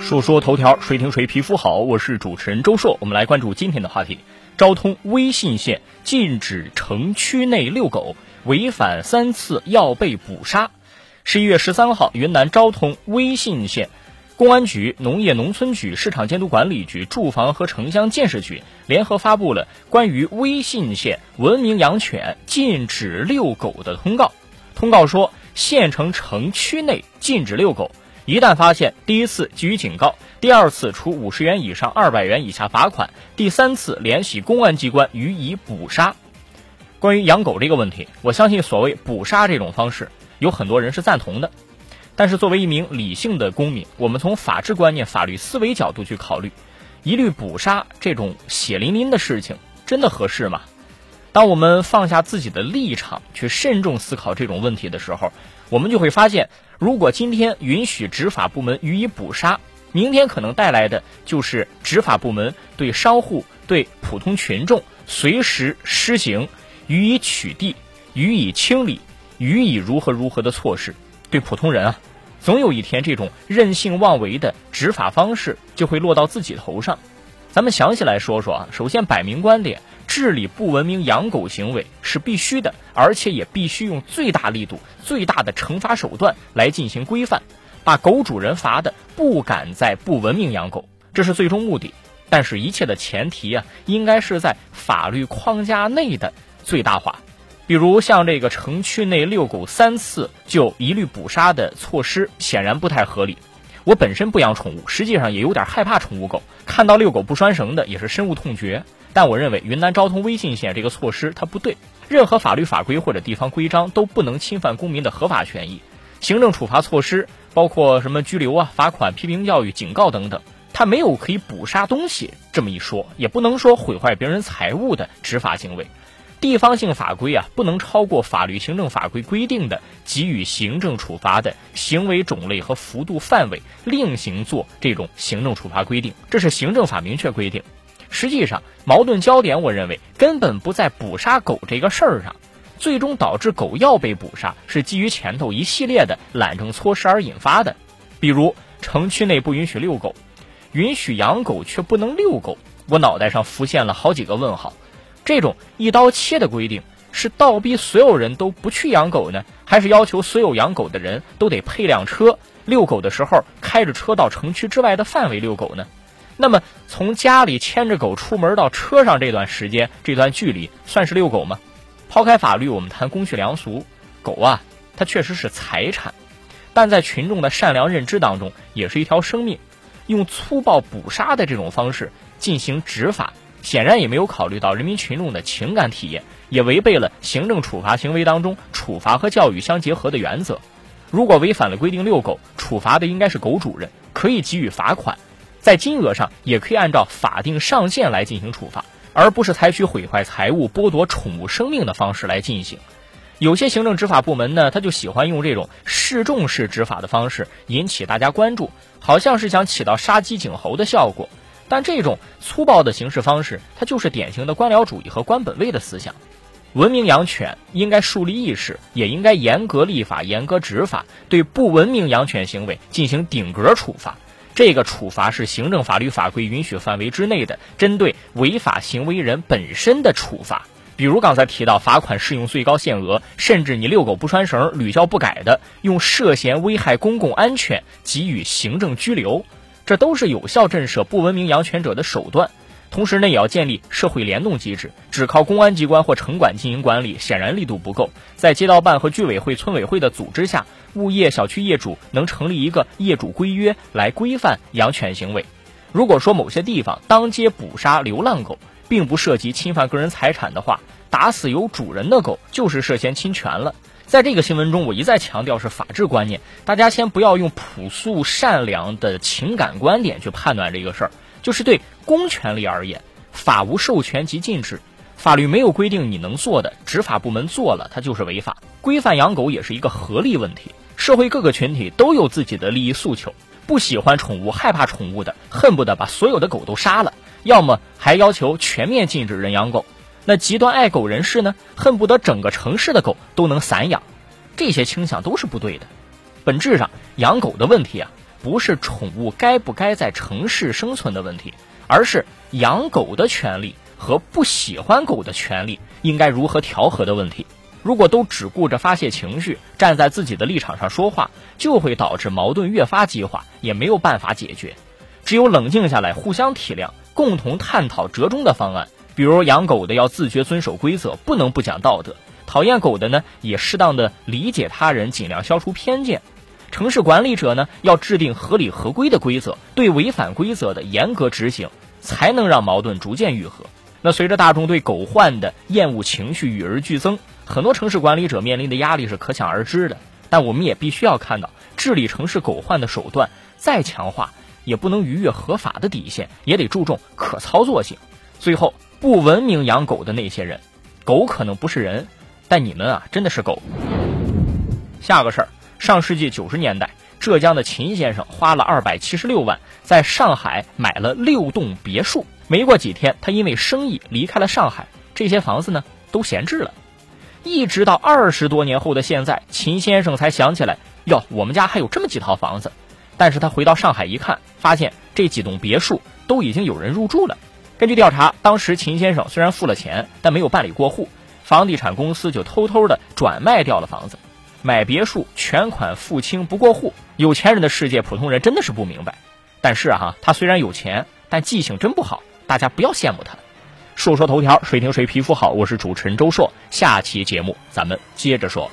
说说头条，谁听谁皮肤好。我是主持人周硕，我们来关注今天的话题：昭通微信县禁止城区内遛狗，违反三次要被捕杀。十一月十三号，云南昭通微信县公安局、农业农村局、市场监督管理局、住房和城乡建设局联合发布了关于微信县文明养犬、禁止遛狗的通告。通告说，县城城区内禁止遛狗。一旦发现，第一次给予警告，第二次处五十元以上二百元以下罚款，第三次联系公安机关予以捕杀。关于养狗这个问题，我相信所谓捕杀这种方式，有很多人是赞同的。但是作为一名理性的公民，我们从法治观念、法律思维角度去考虑，一律捕杀这种血淋淋的事情，真的合适吗？当我们放下自己的立场，去慎重思考这种问题的时候，我们就会发现。如果今天允许执法部门予以捕杀，明天可能带来的就是执法部门对商户、对普通群众随时施行予以取缔、予以清理、予以如何如何的措施。对普通人啊，总有一天这种任性妄为的执法方式就会落到自己头上。咱们详细来说说啊，首先摆明观点。治理不文明养狗行为是必须的，而且也必须用最大力度、最大的惩罚手段来进行规范，把狗主人罚的不敢再不文明养狗，这是最终目的。但是，一切的前提啊，应该是在法律框架内的最大化。比如像这个城区内遛狗三次就一律捕杀的措施，显然不太合理。我本身不养宠物，实际上也有点害怕宠物狗，看到遛狗不拴绳的，也是深恶痛绝。但我认为云南昭通微信县这个措施它不对，任何法律法规或者地方规章都不能侵犯公民的合法权益。行政处罚措施包括什么拘留啊、罚款、批评教育、警告等等，它没有可以捕杀东西这么一说，也不能说毁坏别人财物的执法行为。地方性法规啊，不能超过法律行政法规规定的给予行政处罚的行为种类和幅度范围，另行做这种行政处罚规定，这是行政法明确规定。实际上，矛盾焦点，我认为根本不在捕杀狗这个事儿上，最终导致狗要被捕杀，是基于前头一系列的懒政措施而引发的。比如，城区内不允许遛狗，允许养狗却不能遛狗，我脑袋上浮现了好几个问号。这种一刀切的规定，是倒逼所有人都不去养狗呢，还是要求所有养狗的人都得配辆车，遛狗的时候开着车到城区之外的范围遛狗呢？那么，从家里牵着狗出门到车上这段时间、这段距离，算是遛狗吗？抛开法律，我们谈公序良俗，狗啊，它确实是财产，但在群众的善良认知当中，也是一条生命。用粗暴捕杀的这种方式进行执法，显然也没有考虑到人民群众的情感体验，也违背了行政处罚行为当中处罚和教育相结合的原则。如果违反了规定遛狗，处罚的应该是狗主人，可以给予罚款。在金额上也可以按照法定上限来进行处罚，而不是采取毁坏财物、剥夺宠物生命的方式来进行。有些行政执法部门呢，他就喜欢用这种示众式执法的方式引起大家关注，好像是想起到杀鸡儆猴的效果。但这种粗暴的行事方式，它就是典型的官僚主义和官本位的思想。文明养犬应该树立意识，也应该严格立法、严格执法，对不文明养犬行为进行顶格处罚。这个处罚是行政法律法规允许范围之内的，针对违法行为人本身的处罚。比如刚才提到罚款适用最高限额，甚至你遛狗不拴绳、屡教不改的，用涉嫌危害公共安全给予行政拘留，这都是有效震慑不文明养犬者的手段。同时呢，也要建立社会联动机制，只靠公安机关或城管进行管理，显然力度不够。在街道办和居委会、村委会的组织下，物业小区业主能成立一个业主规约来规范养犬行为。如果说某些地方当街捕杀流浪狗，并不涉及侵犯个人财产的话，打死有主人的狗就是涉嫌侵权了。在这个新闻中，我一再强调是法治观念，大家先不要用朴素善良的情感观点去判断这个事儿。就是对公权力而言，法无授权即禁止，法律没有规定你能做的，执法部门做了，它就是违法。规范养狗也是一个合力问题，社会各个群体都有自己的利益诉求，不喜欢宠物、害怕宠物的，恨不得把所有的狗都杀了，要么还要求全面禁止人养狗。那极端爱狗人士呢，恨不得整个城市的狗都能散养，这些倾向都是不对的。本质上，养狗的问题啊。不是宠物该不该在城市生存的问题，而是养狗的权利和不喜欢狗的权利应该如何调和的问题。如果都只顾着发泄情绪，站在自己的立场上说话，就会导致矛盾越发激化，也没有办法解决。只有冷静下来，互相体谅，共同探讨折中的方案。比如养狗的要自觉遵守规则，不能不讲道德；讨厌狗的呢，也适当的理解他人，尽量消除偏见。城市管理者呢，要制定合理合规的规则，对违反规则的严格执行，才能让矛盾逐渐愈合。那随着大众对狗患的厌恶情绪与日俱增，很多城市管理者面临的压力是可想而知的。但我们也必须要看到，治理城市狗患的手段再强化，也不能逾越合法的底线，也得注重可操作性。最后，不文明养狗的那些人，狗可能不是人，但你们啊，真的是狗。下个事儿。上世纪九十年代，浙江的秦先生花了二百七十六万，在上海买了六栋别墅。没过几天，他因为生意离开了上海，这些房子呢都闲置了。一直到二十多年后的现在，秦先生才想起来，哟，我们家还有这么几套房子。但是他回到上海一看，发现这几栋别墅都已经有人入住了。根据调查，当时秦先生虽然付了钱，但没有办理过户，房地产公司就偷偷的转卖掉了房子。买别墅全款付清不过户，有钱人的世界普通人真的是不明白。但是哈，他虽然有钱，但记性真不好，大家不要羡慕他。说说头条，谁听谁皮肤好，我是主持人周硕，下期节目咱们接着说。